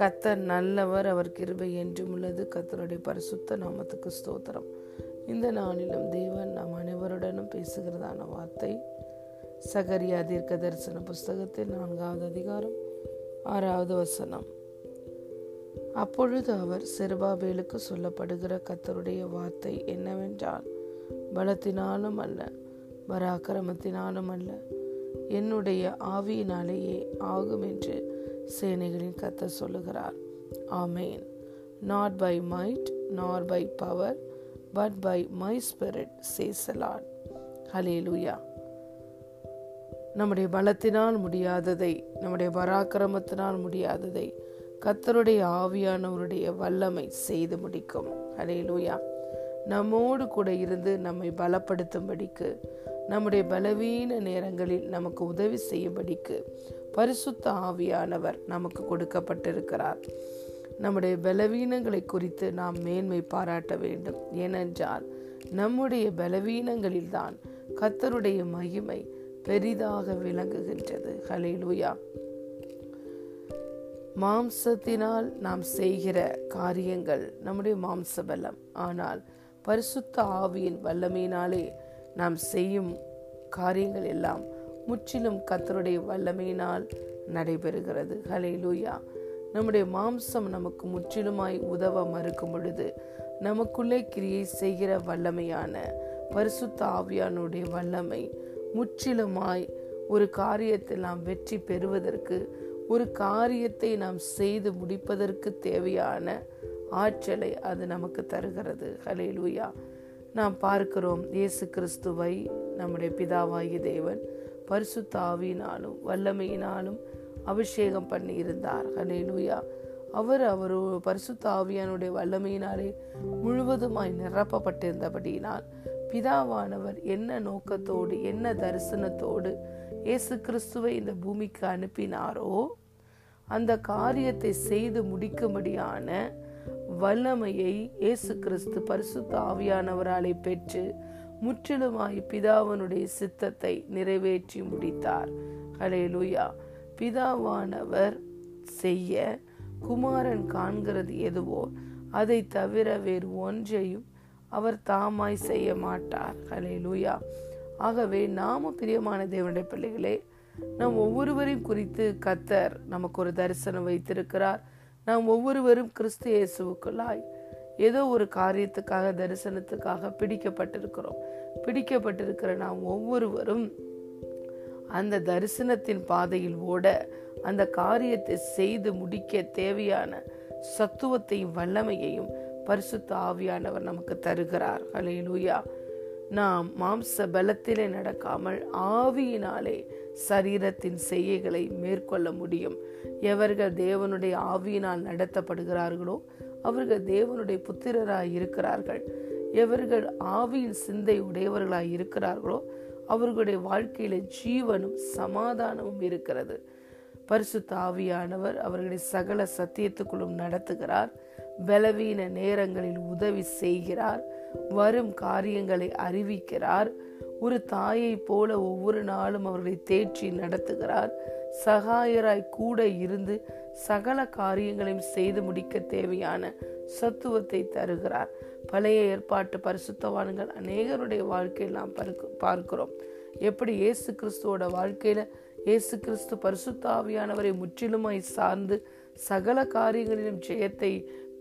கத்தர் நல்லவர் அவர் கிருபை என்றும் உள்ளது. கத்தருடைய பரிசுத்த நாமத்துக்கு ஸ்தோத்திரம். இந்த நாளிலும் தேவன் நாம் அனைவருடனும் பேசுகிறதான வார்த்தை சகரியா தீர்க்க தரிசன புஸ்தகத்தில் நான்காவது அதிகாரம் ஆறாவது வசனம். அப்பொழுது அவர் செருபாபேலுக்கு சொல்லப்படுகிற கத்தருடைய வார்த்தை என்னவென்றால் பலத்தினாலும் அல்ல பராக்கிரமத்தினாலும் அல்ல என்னுடைய ஆவியினாலேயே ஆகும் என்று சேனைகளின் கத்த சொல்லுகிறார். ஆமேன். Not by might nor by power but by my spirit saith the Lord hallelujah நம்முடைய பலத்தினால் முடியாததை நம்முடைய பராக்கிரமத்தினால் முடியாததை கத்தருடைய ஆவியானவருடைய வல்லமை செய்து முடிக்கும். ஹலே லூயா நம்மோடு கூட இருந்து நம்மை பலப்படுத்தும்படிக்கு நம்முடைய பலவீன நேரங்களில் நமக்கு உதவி செய்யும்படிக்கு பரிசுத்த ஆவியானவர் நமக்கு கொடுக்கப்பட்டிருக்கிறார். நம்முடைய பலவீனங்களை குறித்து நாம் மேன்மை பாராட்ட வேண்டும். ஏனென்றால் நம்முடைய பலவீனங்களில்தான் கத்தருடைய மகிமை பெரிதாக விளங்குகின்றது. ஹலிலூயா மாம்சத்தினால் நாம் செய்கிற காரியங்கள் நம்முடைய மாம்ச பலம் ஆனால் பரிசுத்த ஆவியின் வல்லமையினாலே நாம் செய்யும் காரியங்கள் எல்லாம் முற்றிலும் கத்தருடைய வல்லமையினால் நடைபெறுகிறது. ஹலே லூயா நம்முடைய மாம்சம் நமக்கு முற்றிலுமாய் உதவ மறுக்கும் பொழுது நமக்குள்ளே கிரியை செய்கிற வல்லமையான பரிசுத்த ஆவியானுடைய வல்லமை முற்றிலுமாய் ஒரு காரியத்தில் நாம் வெற்றி பெறுவதற்கு ஒரு காரியத்தை நாம் செய்து முடிப்பதற்கு தேவையான ஆற்றலை அது நமக்கு தருகிறது. ஹலே லூயா நாம் பார்க்கிறோம் இயேசு கிறிஸ்துவை நம்முடைய பிதாவாகிய தேவன் பரிசுத்த ஆவியினாலும் வல்லமையினாலும் அபிஷேகம் பண்ணி இருந்தார் ஹலேலூயா அவர் அவர் பரிசுத்த ஆவியானுடைய வல்லமையினாலே முழுவதுமாய் நிரப்பப்பட்டிருந்தபடியினால் பிதாவானவர் என்ன நோக்கத்தோடு என்ன தரிசனத்தோடு இயேசு கிறிஸ்துவை இந்த பூமிக்கு அனுப்பினாரோ அந்த காரியத்தை செய்து முடிக்கும்படியான வல்லமையை இயேசு கிறிஸ்து பரிசுத்த ஆவியானவராலே பெற்று முற்றிலுமாய் பிதாவனுடைய சித்தத்தை நிறைவேற்றி முடித்தார். ஹலே லூயா பிதாவானவர் செய்ய குமாரன் காண்கிறது எதுவோ அதை தவிர வேறு ஒன்றையும் அவர் தாமாய் செய்ய மாட்டார். ஹலே லூயா ஆகவே நாமும் பிரியமான தேவனுடைய பிள்ளைகளே நம் ஒவ்வொருவரையும் குறித்து கத்தர் நமக்கு ஒரு தரிசனம் வைத்திருக்கிறார். நாம் ஒவ்வொருவரும் கிறிஸ்து இயேசுக்குள்ளாய் ஏதோ ஒரு காரியத்துக்காக தரிசனத்துக்காக பிடிக்கப்பட்டிருக்கிறோம். பிடிக்கப்பட்டிருக்கிற நாம் ஒவ்வொருவரும் அந்த தரிசனத்தின் பாதையில் ஓட அந்த காரியத்தை செய்து முடிக்க தேவையான சத்துவத்தையும் வல்லமையையும் பரிசுத்த ஆவியானவர் நமக்கு தருகிறார். அலையிலூயா நாம் மாம்ச பலத்திலே நடக்காமல் ஆவியினாலே சரீரத்தின் செய்கைகளை மேற்கொள்ள முடியும். எவர்கள் தேவனுடைய ஆவியினால் நடத்தப்படுகிறார்களோ அவர்கள் தேவனுடைய புத்திரராய் இருக்கிறார்கள். எவர்கள் ஆவியின் சிந்தை உடையவர்களாய் இருக்கிறார்களோ அவர்களுடைய வாழ்க்கையில ஜீவனும் சமாதானமும் இருக்கிறது. பரிசுத்த ஆவியானவர் அவர்களை சகல சத்தியத்துக்குள்ளும் நடத்துகிறார். பலவீன நேரங்களில் உதவி செய்கிறார். வரும் காரியங்களை அறிவிக்கிறார். ஒரு தாயை போல ஒவ்வொரு நாளும் அவர்களை தேற்றி நடத்துகிறார். சகாயராய் கூட இருந்து சகல காரியங்களையும் செய்து முடிக்க தேவையான சத்துவத்தை தருகிறார். பழைய ஏற்பாட்டு பரிசுத்தவான்கள் அநேகருடைய வாழ்க்கையில் நாம் பார்க்கிறோம். எப்படி இயேசு கிறிஸ்துவோட வாழ்க்கையில இயேசு கிறிஸ்து பரிசுத்தாவியானவரை முற்றிலுமாய் சார்ந்து சகல காரியங்களிலும் ஜெயத்தை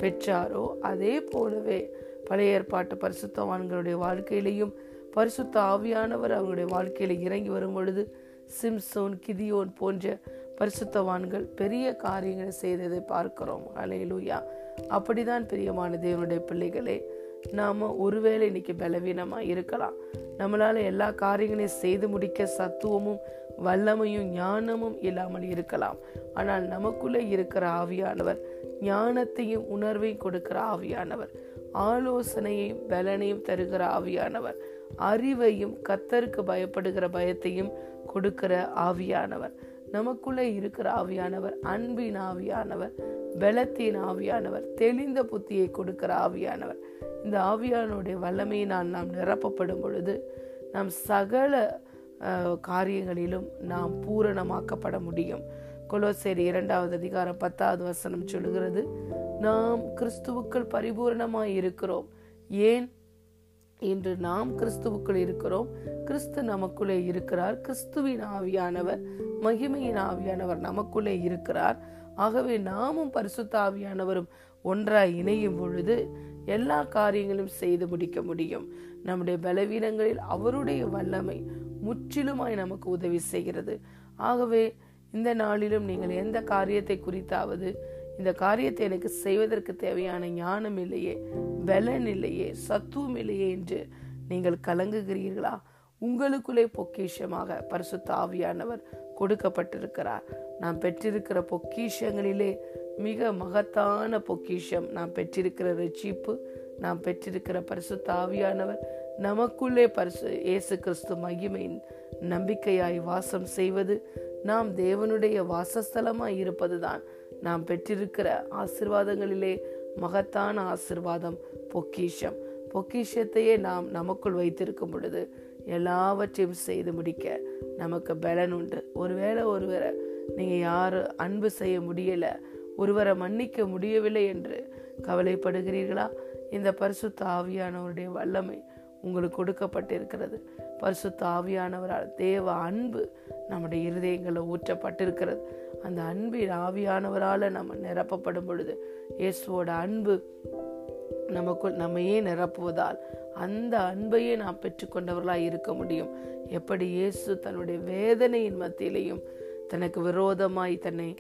பெற்றாரோ அதே போலவே பழைய ஏற்பாட்டு பரிசுத்தவான்களுடைய வாழ்க்கையிலையும் பரிசுத்த ஆவியானவர் அவங்களுடைய வாழ்க்கையில இறங்கி வரும் பொழுது சிம்சோன் கிதியோன் போன்ற பரிசுத்தவான்கள் பெரிய காரியங்களை செய்ததை பார்க்கிறோம். அலையிலூயா அப்படிதான் பிரியமான தேவனுடைய பிள்ளைகளே நாம் ஒருவேளை இன்னைக்கு பலவீனமாக இருக்கலாம். நம்மளால் எல்லா காரியங்களையும் செய்து முடிக்க சத்துவமும் வல்லமையும் ஞானமும் இல்லாமல் இருக்கலாம். ஆனால் நமக்குள்ளே இருக்கிற ஆவியானவர் ஞானத்தையும் உணர்வையும் கொடுக்கிற ஆவியானவர் ஆலோசனையையும் பலனையும் தருகிற ஆவியானவர் அறிவையும் கத்தருக்கு பயப்படுகிற பயத்தையும் கொடுக்கிற ஆவியானவர். நமக்குள்ளே இருக்கிற ஆவியானவர் அன்பின் ஆவியானவர் பலத்தின் ஆவியானவர் தெளிந்த புத்தியை கொடுக்கிற ஆவியானவர். இந்த ஆவியானுடைய வல்லமையினால் நாம் நிரப்பப்படும் பொழுது நாம் சகல காரியங்களிலும் நாம் பூரணமாக்கப்பட முடியும். கொலோசேரி இரண்டாவது அதிகாரம் பத்தாவது வசனம் சொல்லுகிறது நாம் கிறிஸ்துவுக்கள் பரிபூர்ணமாய் இருக்கிறோம் ஏன்? இன்று நாம் கிறிஸ்துவுக்குள் இருக்கிறோம். கிறிஸ்து நமக்குள்ளே இருக்கிறார். கிறிஸ்துவின் ஆவியானவர் மகிமையின் ஆவியானவர் நமக்குள்ளே இருக்கிறார். ஆகவே நாமும் பரிசுத்த ஆவியானவரும் ஒன்றாய் இணையும் பொழுது எல்லா காரியங்களும் செய்து முடிக்க முடியும். நம்முடைய பலவீனங்களில் அவருடைய வல்லமை முற்றிலுமாய் நமக்கு உதவி செய்கிறது. ஆகவே இந்த நாளிலும் நீங்கள் எந்த காரியத்தை குறித்தாவது இந்த காரியத்தை எனக்கு செய்வதற்கு தேவையான ஞானம் இல்லையே பலன் இல்லையே சத்துவம் இல்லையே என்று நீங்கள் கலங்குகிறீர்களா? உங்களுக்குள்ளே பொக்கிஷமாக பரிசுத்த ஆவியானவர் கொடுக்கப்பட்டிருக்கிறார். நாம் பெற்றிருக்கிற பொக்கிஷங்களிலே மிக மகத்தான பொக்கிஷம் நாம் பெற்றிருக்கிற ரட்சிப்பு நாம் பெற்றிருக்கிற பரிசுத்த ஆவியானவர் நமக்குள்ளே பரிசு இயேசு கிறிஸ்து மகிமையின் நம்பிக்கையாய் வாசம் செய்வது நாம் தேவனுடைய வாசஸ்தலமாய் இருப்பதுதான் நாம் பெற்றிருக்கிற ஆசிர்வாதங்களிலே மகத்தான ஆசிர்வாதம் பொக்கிஷம். பொக்கிஷத்தையே நாம் நமக்குள் வைத்திருக்கும் பொழுது எல்லாவற்றையும் செய்து முடிக்க நமக்கு பலன் உண்டு. ஒருவேளை ஒருவரை நீங்கள் யாரும் அன்பு செய்ய முடியலை ஒருவரை மன்னிக்க முடியவில்லை என்று கவலைப்படுகிறீர்களா? இந்த பரிசுத்த ஆவியானவருடைய வல்லமை உங்களுக்கு கொடுக்கப்பட்டிருக்கிறது. பரிசுத்த ஆவியானவரால் தேவ அன்பு நம்முடைய இருதயங்களில் ஊற்றப்பட்டிருக்கிறது. அந்த அன்பின் ஆவியானவரால் நம்ம நிரப்பப்படும் பொழுது இயேசுவோட அன்பு நமக்குள் நம்மையே நிரப்புவதால் அந்த அன்பையே நாம் பெற்றுக்கொண்டவர்களாக இருக்க முடியும். எப்படி இயேசு தன்னுடைய வேதனையின் மத்தியிலையும் தனக்கு விரோதமாய் தன்னை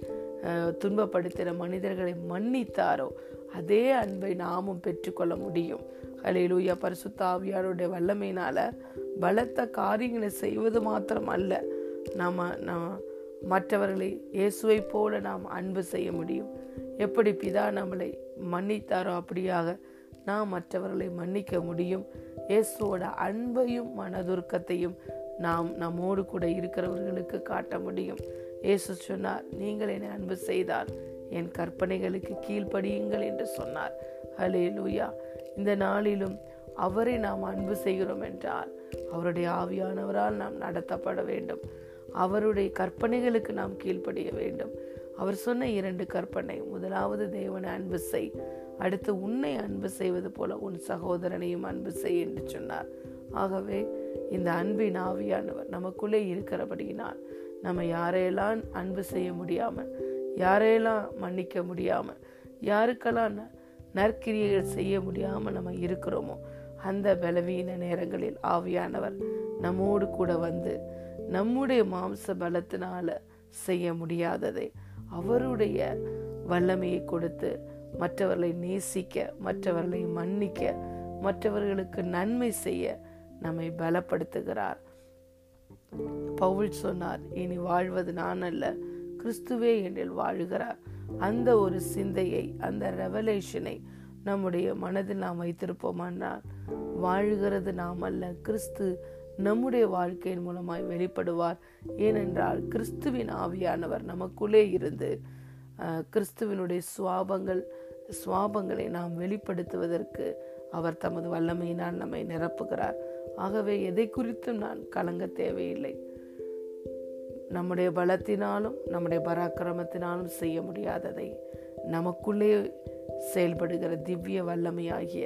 துன்பப்படுத்தின மனிதர்களை மன்னித்தாரோ அதே அன்பை நாமும் பெற்றுக்கொள்ள முடியும். அலையிலூயா பரிசுத்த ஆவியாருடைய வல்லமையினால பலத்த காரியங்களை செய்வது மாத்திரம் அல்ல நம்ம நம்ம மற்றவர்களை இயேசுவை போல நாம் அன்பு செய்ய முடியும். எப்படி பிதா நம்மளை மன்னித்தாரோ அப்படியாக நாம் மற்றவர்களை மன்னிக்க முடியும். இயேசுவோட அன்பையும் மனதுருக்கத்தையும் நாம் நம்மோடு கூட இருக்கிறவர்களுக்கு காட்ட முடியும். இயேசு சொன்னார் நீங்கள் என்னை அன்பு செய்தால் என் கற்பனைகளுக்கு கீழ்ப்படியுங்கள் என்று சொன்னார். ஹலே லூயா இந்த நாளிலும் அவரை நாம் அன்பு செய்கிறோம் என்றால் அவருடைய ஆவியானவரால் நாம் நடத்தப்பட வேண்டும். அவருடைய கற்பனைகளுக்கு நாம் கீழ்ப்படிய வேண்டும். அவர் சொன்ன இரண்டு கற்பனை முதலாவது தேவனை அன்பு செய் அடுத்து உன்னை அன்பு செய்வது போல உன் சகோதரனையும் அன்பு செய் என்று சொன்னார். ஆகவே இந்த அன்பின் ஆவியானவர் நமக்குள்ளே இருக்கிறபடியினால் நம்ம யாரையெல்லாம் அன்பு செய்ய முடியாமல் யாரையெல்லாம் மன்னிக்க முடியாமல் யாருக்கெல்லாம் நற்கிரியைகள் செய்ய முடியாமல் நம்ம இருக்கிறோமோ அந்த பலவீன நேரங்களில் ஆவியானவர் நம்மோடு கூட வந்து நம்முடைய மாம்ச பலத்தினால செய்ய முடியாததை அவருடைய வல்லமையை கொடுத்து மற்றவர்களை நேசிக்க மற்றவர்களை மன்னிக்க மற்றவர்களுக்கு நன்மை செய்ய நம்மை பலப்படுத்துகிறார். பவுல் சொன்னார் இனி வாழ்வது நான் அல்ல கிறிஸ்துவே என்றில் வாழுகிறார். அந்த ஒரு சிந்தையை அந்த ரெவலேஷனை நம்முடைய மனதில் நாம் வைத்திருப்போமானால் வாழுகிறது நாம் அல்ல கிறிஸ்து நம்முடைய வாழ்க்கையின் மூலமாய் வெளிப்படுவார். ஏனென்றால் கிறிஸ்துவின் ஆவியானவர் நமக்குள்ளே இருந்து கிறிஸ்துவனுடைய சுவாபங்கள் சுவாபங்களை நாம் வெளிப்படுத்துவதற்கு அவர் தமது வல்லமையினால் நம்மை நிரப்புகிறார். ஆகவே எதை குறித்தும் நான் கலங்க தேவையில்லை. நம்முடைய பலத்தினாலும் நம்முடைய பராக்கிரமத்தினாலும் செய்ய முடியாததை நமக்குள்ளே செயல்படுகிற திவ்ய வல்லமையாகிய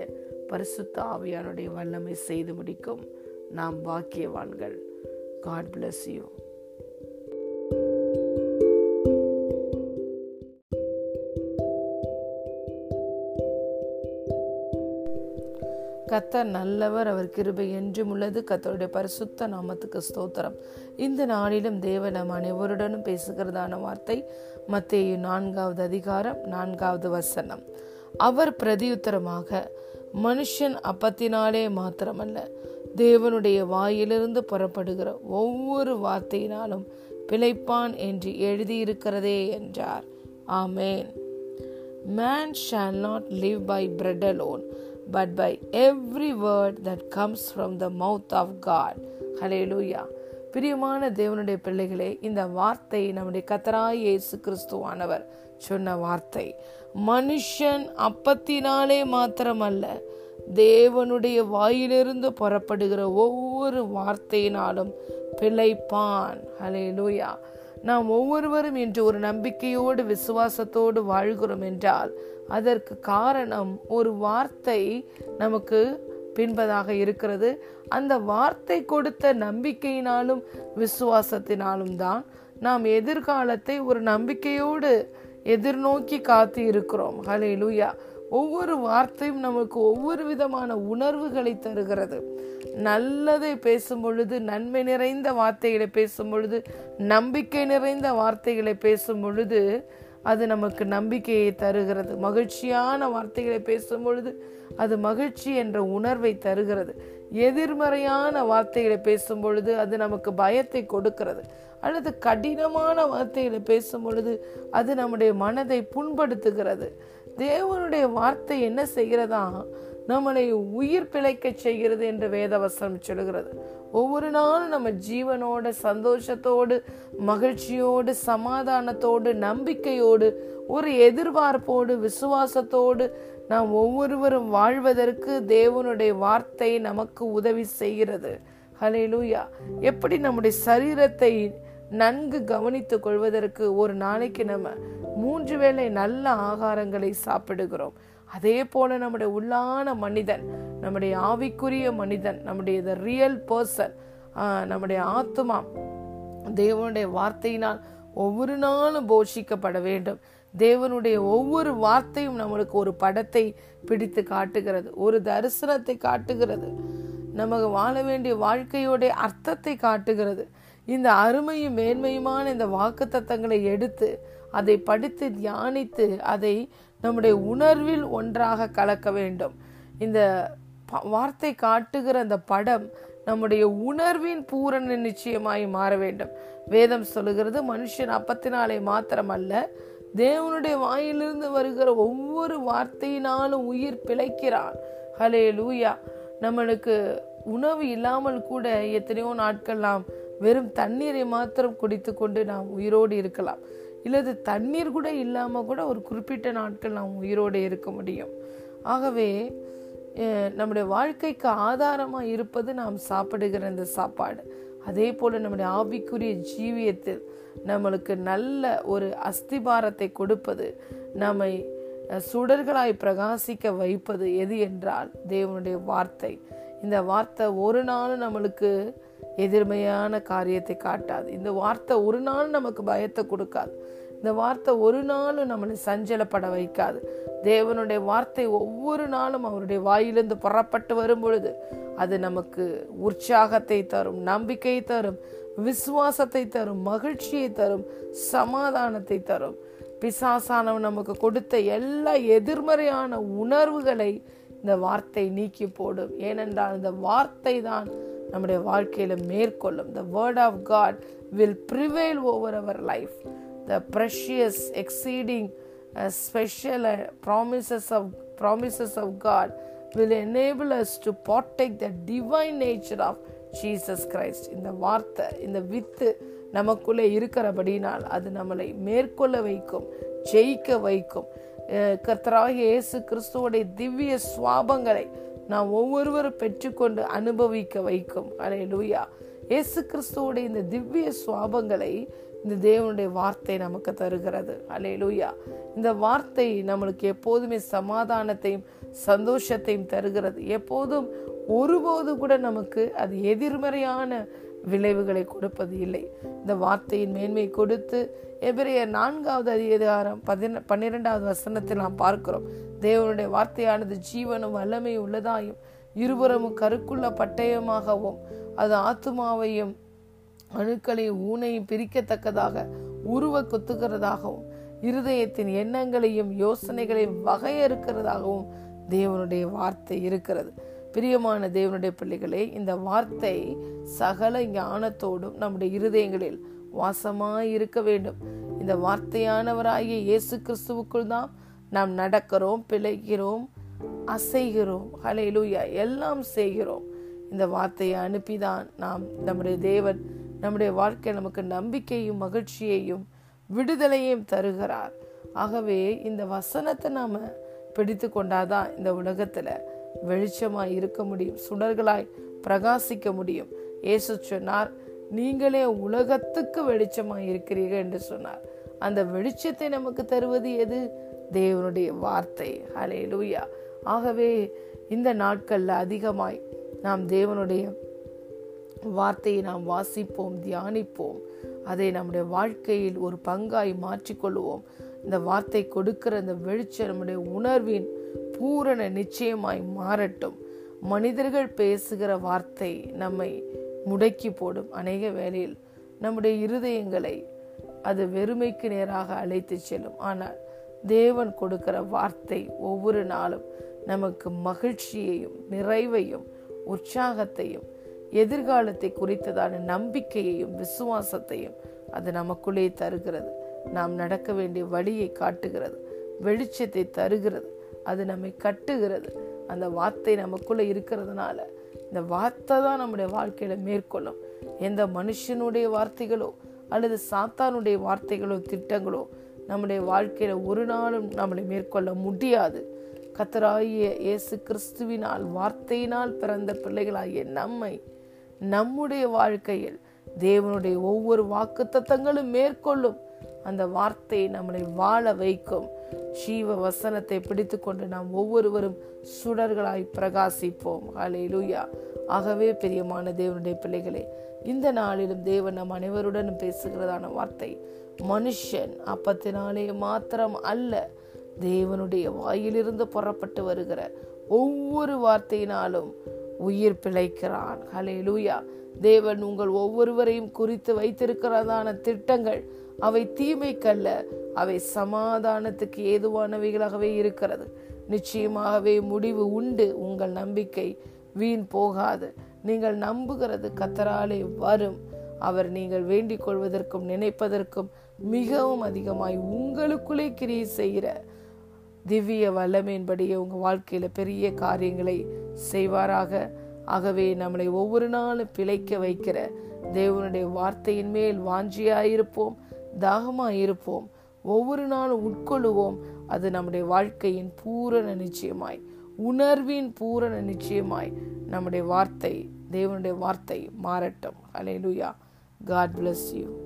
பரிசுத்த ஆவியானுடைய வல்லமை செய்து முடிக்கும். நாம் பாக்கியவான்கள் காட் பிளஸ் யூ கத்தர் நல்லவர் அவர் கிருபை என்றும் உள்ளது. கத்தருடைய பரிசுத்த நாமத்துக்கு ஸ்தோத்திரம். இந்த நாளிலும் தேவ நம் அனைவருடனும் பேசுகிறதான வார்த்தை மத்திய நான்காவது அதிகாரம் நான்காவது வசனம். அவர் பிரதியுத்தரமாக மனுஷன் அப்பத்தினாலே மாத்திரமல்ல தேவனுடைய வாயிலிருந்து புறப்படுகிற ஒவ்வொரு வார்த்தையினாலும் பிழைப்பான் என்று எழுதியிருக்கிறதே என்றார். ஆமேன். Man shall not live by bread alone but by every word that comes from the mouth of God hallelujah பிரியமான தேவனுடைய பிள்ளைகளே இந்த வார்த்தை நம்முடைய கத்தராய் இயேசு கிறிஸ்துவானவர் சொன்ன வார்த்தை. மனுஷன் அப்பத்தினாலே மாத்திரமல்ல தேவனுடைய வாயிலிருந்து புறப்படுகிற ஒவ்வொரு வார்த்தையினாலும் பிழைப்பான். ஹலே லூயா நாம் ஒவ்வொருவரும் இன்று ஒரு நம்பிக்கையோடு விசுவாசத்தோடு வாழ்கிறோம் என்றால் அதற்கு காரணம் ஒரு வார்த்தை நமக்கு பின்பதாக இருக்கிறது. அந்த வார்த்தை கொடுத்த நம்பிக்கையினாலும் விசுவாசத்தினாலும் தான் நாம் எதிர்காலத்தை ஒரு நம்பிக்கையோடு எதிர்நோக்கி காத்து இருக்கிறோம் ஹலே லூயா ஒவ்வொரு வார்த்தையும் நமக்கு ஒவ்வொரு விதமான உணர்வுகளை தருகிறது. நல்லதை பேசும் பொழுது நன்மை நிறைந்த வார்த்தைகளை பேசும் பொழுது நம்பிக்கை நிறைந்த வார்த்தைகளை பேசும் பொழுது அது நமக்கு நம்பிக்கையை தருகிறது. மகிழ்ச்சியான வார்த்தைகளை பேசும் பொழுது அது மகிழ்ச்சி என்ற உணர்வை தருகிறது. எதிர்மறையான வார்த்தைகளை பேசும் பொழுது அது நமக்கு பயத்தை கொடுக்கிறது. அல்லது கடினமான வார்த்தைகளை பேசும் பொழுது அது நம்முடைய மனதை புண்படுத்துகிறது. தேவனுடைய வார்த்தை என்ன செய்கிறதா? நம்மளை உயிர் பிழைக்க செய்கிறது என்று வேதவசனம் சொல்கிறது ஒவ்வொரு நாளும் நம்ம ஜீவனோட சந்தோஷத்தோடு மகிழ்ச்சியோடு சமாதானத்தோடு நம்பிக்கையோடு ஒரு எதிர்பார்ப்போடு விசுவாசத்தோடு நாம் ஒவ்வொருவரும் வாழ்வதற்கு தேவனுடைய வார்த்தை நமக்கு உதவி செய்கிறது. ஹலே லூயா எப்படி நம்முடைய சரீரத்தை நன்கு கவனித்துக் கொள்வதற்கு ஒரு நாளைக்கு நம்ம மூன்று வேளை நல்ல ஆகாரங்களை சாப்பிடுகிறோம். அதே போல நம்முடைய உள்ளான மனிதன் நம்முடைய ஆவிக்குரிய மனிதன் நம்முடைய த ரியல் பர்சன் நம்முடைய ஆத்மா தேவனுடைய வார்த்தையினால் ஒவ்வொரு நாளும் போஷிக்கப்பட வேண்டும். தேவனுடைய ஒவ்வொரு வார்த்தையும் நம்மளுக்கு ஒரு படத்தை பிடித்து காட்டுகிறது ஒரு தரிசனத்தை காட்டுகிறது. நமக்கு வாழ வேண்டிய வாழ்க்கையோடைய அர்த்தத்தை காட்டுகிறது. இந்த அருமையும் மேன்மையுமான இந்த வாக்கு தத்தங்களை எடுத்து அதை படித்து தியானித்து அதை நம்முடைய உணர்வில் ஒன்றாக கலக்க வேண்டும். இந்த வார்த்தை காட்டுகிற அந்த படம் நம்முடைய உணர்வின் பூரண நிச்சயமாய் மாற வேண்டும். வேதம் சொல்லுகிறது மனுஷன் அப்பத்தினாலே மாத்திரம் அல்ல தேவனுடைய வாயிலிருந்து வருகிற ஒவ்வொரு வார்த்தையினாலும் உயிர் பிழைக்கிறான். ஹலே லூயா நம்மளுக்கு உணவு இல்லாமல் கூட எத்தனையோ நாட்கள் நாம் வெறும் தண்ணீரை மாத்திரம் குடித்து கொண்டு நாம் உயிரோடு இருக்கலாம். இல்லது தண்ணீர் கூட இல்லாமல் கூட ஒரு குறிப்பிட்ட நாட்கள் நாம் உயிரோடு இருக்க முடியும். ஆகவே நம்முடைய வாழ்க்கைக்கு ஆதாரமாக இருப்பது நாம் சாப்பிடுகிற இந்த சாப்பாடு. அதே போல் நம்முடைய ஆவிக்குரிய ஜீவியத்தில் நம்மளுக்கு நல்ல ஒரு அஸ்திபாரத்தை கொடுப்பது நம்மை சுடர்களாய் பிரகாசிக்க வைப்பது எது என்றால் தேவனுடைய வார்த்தை. இந்த வார்த்தை ஒரு நாளும் நம்மளுக்கு எதிர்மையான காரியத்தை காட்டாது. இந்த வார்த்தை ஒரு நாள் நமக்கு பயத்தை கொடுக்காது. இந்த வார்த்தை ஒரு நாளும் நம்மளை சஞ்சலப்பட வைக்காது. தேவனுடைய வார்த்தை ஒவ்வொரு நாளும் அவருடைய வாயிலிருந்து புறப்பட்டு வரும் பொழுது அது நமக்கு உற்சாகத்தை தரும் நம்பிக்கை தரும் விசுவாசத்தை தரும் மகிழ்ச்சியை தரும் சமாதானத்தை தரும். பிசாசானவன் நமக்கு கொடுத்த எல்லா எதிர்மறையான உணர்வுகளை இந்த வார்த்தை நீக்கி போடும். ஏனென்றால் இந்த வார்த்தை தான் நம்முடைய வாழ்க்கையில மேற்கொள்ளும். The word of God will prevail over our life the precious exceeding special promises of promises of God will enable us to partake the divine nature of Jesus Christ இந்த வார்த்தை இந்த வித்து நமக்குள்ளே இருக்கிறபடினால் அது நம்மளை மேற்கொள்ள வைக்கும் ஜெயிக்க வைக்கும். கர்த்தராக இயேசு கிறிஸ்துவோடைய திவ்ய சுவாபங்களை நாம் ஒவ்வொருவரும் பெற்றுக்கொண்டு அனுபவிக்க வைக்கும். அலே லூயா இயேசு கிறிஸ்துவோடைய இந்த திவ்ய சுவாபங்களை இந்த தேவனுடைய வார்த்தை நமக்கு தருகிறது. அலே லூயா இந்த வார்த்தை நம்மளுக்கு எப்போதுமே சமாதானத்தையும் சந்தோஷத்தையும் தருகிறது. எப்போதும் ஒருபோது கூட நமக்கு அது எதிர்மறையான விளைவுகளை கொடுப்பது இல்லை. இந்த வார்த்தையின் மேன்மை கொடுத்து எபிரிய நான்காவது அதிகாரம் பதின பன்னிரெண்டாவது வசனத்தில் நாம் பார்க்கிறோம். தேவனுடைய வார்த்தையானது ஜீவனும் வல்லமை உள்ளதாயும் இருபுறமும் கருக்குள்ள பட்டயமாகவும் அது ஆத்மாவையும் அணுக்களையும் ஊனையும் பிரிக்கத்தக்கதாக உருவ கொத்துகிறதாகவும் இருதயத்தின் எண்ணங்களையும் யோசனைகளையும் வகையறுக்கிறதாகவும் தேவனுடைய வார்த்தை இருக்கிறது. பிரியமான தேவனுடைய பிள்ளைகளே இந்த வார்த்தை சகல ஞானத்தோடும் நம்முடைய இருதயங்களில் வாசமாய் இருக்க வேண்டும். இந்த வார்த்தையானவராகிய இயேசு கிறிஸ்துவுக்குள் தான் நாம் நடக்கிறோம் பிழைக்கிறோம் அசைகிறோம். ஹலையிலூயா எல்லாம் செய்கிறோம். இந்த வார்த்தையை அனுப்பிதான் நாம் நம்முடைய தேவன் நம்முடைய வாழ்க்கை நமக்கு நம்பிக்கையும் மகிழ்ச்சியையும் விடுதலையும் தருகிறார். ஆகவே இந்த வசனத்தை நாம் பிடித்து கொண்டாதான் இந்த உலகத்துல வெளிச்சமாய் இருக்க முடியும் சுடர்களாய் பிரகாசிக்க முடியும். இயேசு சொன்னார் நீங்களே உலகத்துக்கு வெளிச்சமாய் இருக்கிறீர்கள் என்று சொன்னார். அந்த வெளிச்சத்தை நமக்கு தருவது எது? தேவனுடைய வார்த்தை. ஹலே லூயா ஆகவே இந்த நாட்கள்ல அதிகமாய் நாம் தேவனுடைய வார்த்தையை நாம் வாசிப்போம் தியானிப்போம். அதை நம்முடைய வாழ்க்கையில் ஒரு பங்காய் மாற்றிக்கொள்வோம். இந்த வார்த்தை கொடுக்கிற அந்த வெளிச்சம் நம்முடைய உணர்வின் பூரண நிச்சயமாய் மாறட்டும். மனிதர்கள் பேசுகிற வார்த்தை நம்மை முடக்கி போடும் அநேக வேளையில் நம்முடைய இருதயங்களை அது வெறுமைக்கு நேராக அழைத்து செல்லும். ஆனால் தேவன் கொடுக்கிற வார்த்தை ஒவ்வொரு நாளும் நமக்கு மகிழ்ச்சியையும் நிறைவையும் உற்சாகத்தையும் எதிர்காலத்தை குறித்ததான நம்பிக்கையையும் விசுவாசத்தையும் அது நமக்குள்ளே தருகிறது. நாம் நடக்க வேண்டிய வழியை காட்டுகிறது வெளிச்சத்தை தருகிறது. அது நம்மை கட்டுகிறது. அந்த வார்த்தை நமக்குள்ளே இருக்கிறதுனால இந்த வார்த்தை தான் நம்முடைய வாழ்க்கையில மேற்கொள்ளும். எந்த மனுஷனுடைய வார்த்தைகளோ அல்லது சாத்தானுடைய வார்த்தைகளோ திட்டங்களோ நம்முடைய வாழ்க்கையில ஒரு நாளும் நம்மளை மேற்கொள்ள முடியாது. கத்தராகிய இயேசு கிறிஸ்துவினால் வார்த்தையினால் பிறந்த பிள்ளைகளாகிய நம்மை நம்முடைய வாழ்க்கையில் தேவனுடைய ஒவ்வொரு வாக்கு தத்தங்களும் மேற்கொள்ளும். அந்த வார்த்தை நம்மளை வாழ வைக்கும். ஜீவ வசனத்தை பிடித்து கொண்டு நாம் ஒவ்வொருவரும் சுடர்களாய் பிரகாசிப்போம். ஹலே லூயா ஆகவே பிரியமான தேவனுடைய பிள்ளைகளே இந்த நாளிலும் தேவன் நம் அனைவருடனும் பேசுகிறதான வார்த்தை மனுஷன் அப்பத்தினாலே மாத்திரம் அல்ல தேவனுடைய வாயிலிருந்து புறப்பட்டு வருகிற ஒவ்வொரு வார்த்தையினாலும் உயிர் பிழைக்கிறான். ஹலே லூயா தேவன் உங்கள் ஒவ்வொருவரையும் குறித்து வைத்திருக்கிறதான திட்டங்கள் அவை தீமைக்கல்ல அவை சமாதானத்துக்கு ஏதுவானவைகளாகவே இருக்கிறது. நிச்சயமாகவே முடிவு உண்டு உங்கள் நம்பிக்கை வீண் போகாது. நீங்கள் நம்புகிறது கத்தராலே வரும். அவர் நீங்கள் வேண்டிக் கொள்வதற்கும் நினைப்பதற்கும் மிகவும் அதிகமாய் உங்களுக்குள்ளே கிரியை செய்கிற திவ்ய வல்லமையின்படியே உங்கள் வாழ்க்கையில் பெரிய காரியங்களை செய்வாராக. ஆகவே நம்மளை ஒவ்வொரு நாளும் பிழைக்க வைக்கிற தேவனுடைய வார்த்தையின் மேல் வாஞ்சியாயிருப்போம். தாகமாக இருப்போம். ஒவ்வொரு நாளும் உட்கொள்ளுவோம். அது நம்முடைய வாழ்க்கையின் பூரண நிச்சயமாய். உணர்வின் பூரண நிச்சயமாய் நம்முடைய வார்த்தை தேவனுடைய வார்த்தை மாறட்டும். அலையலுயா காட் பிளஸ் யூ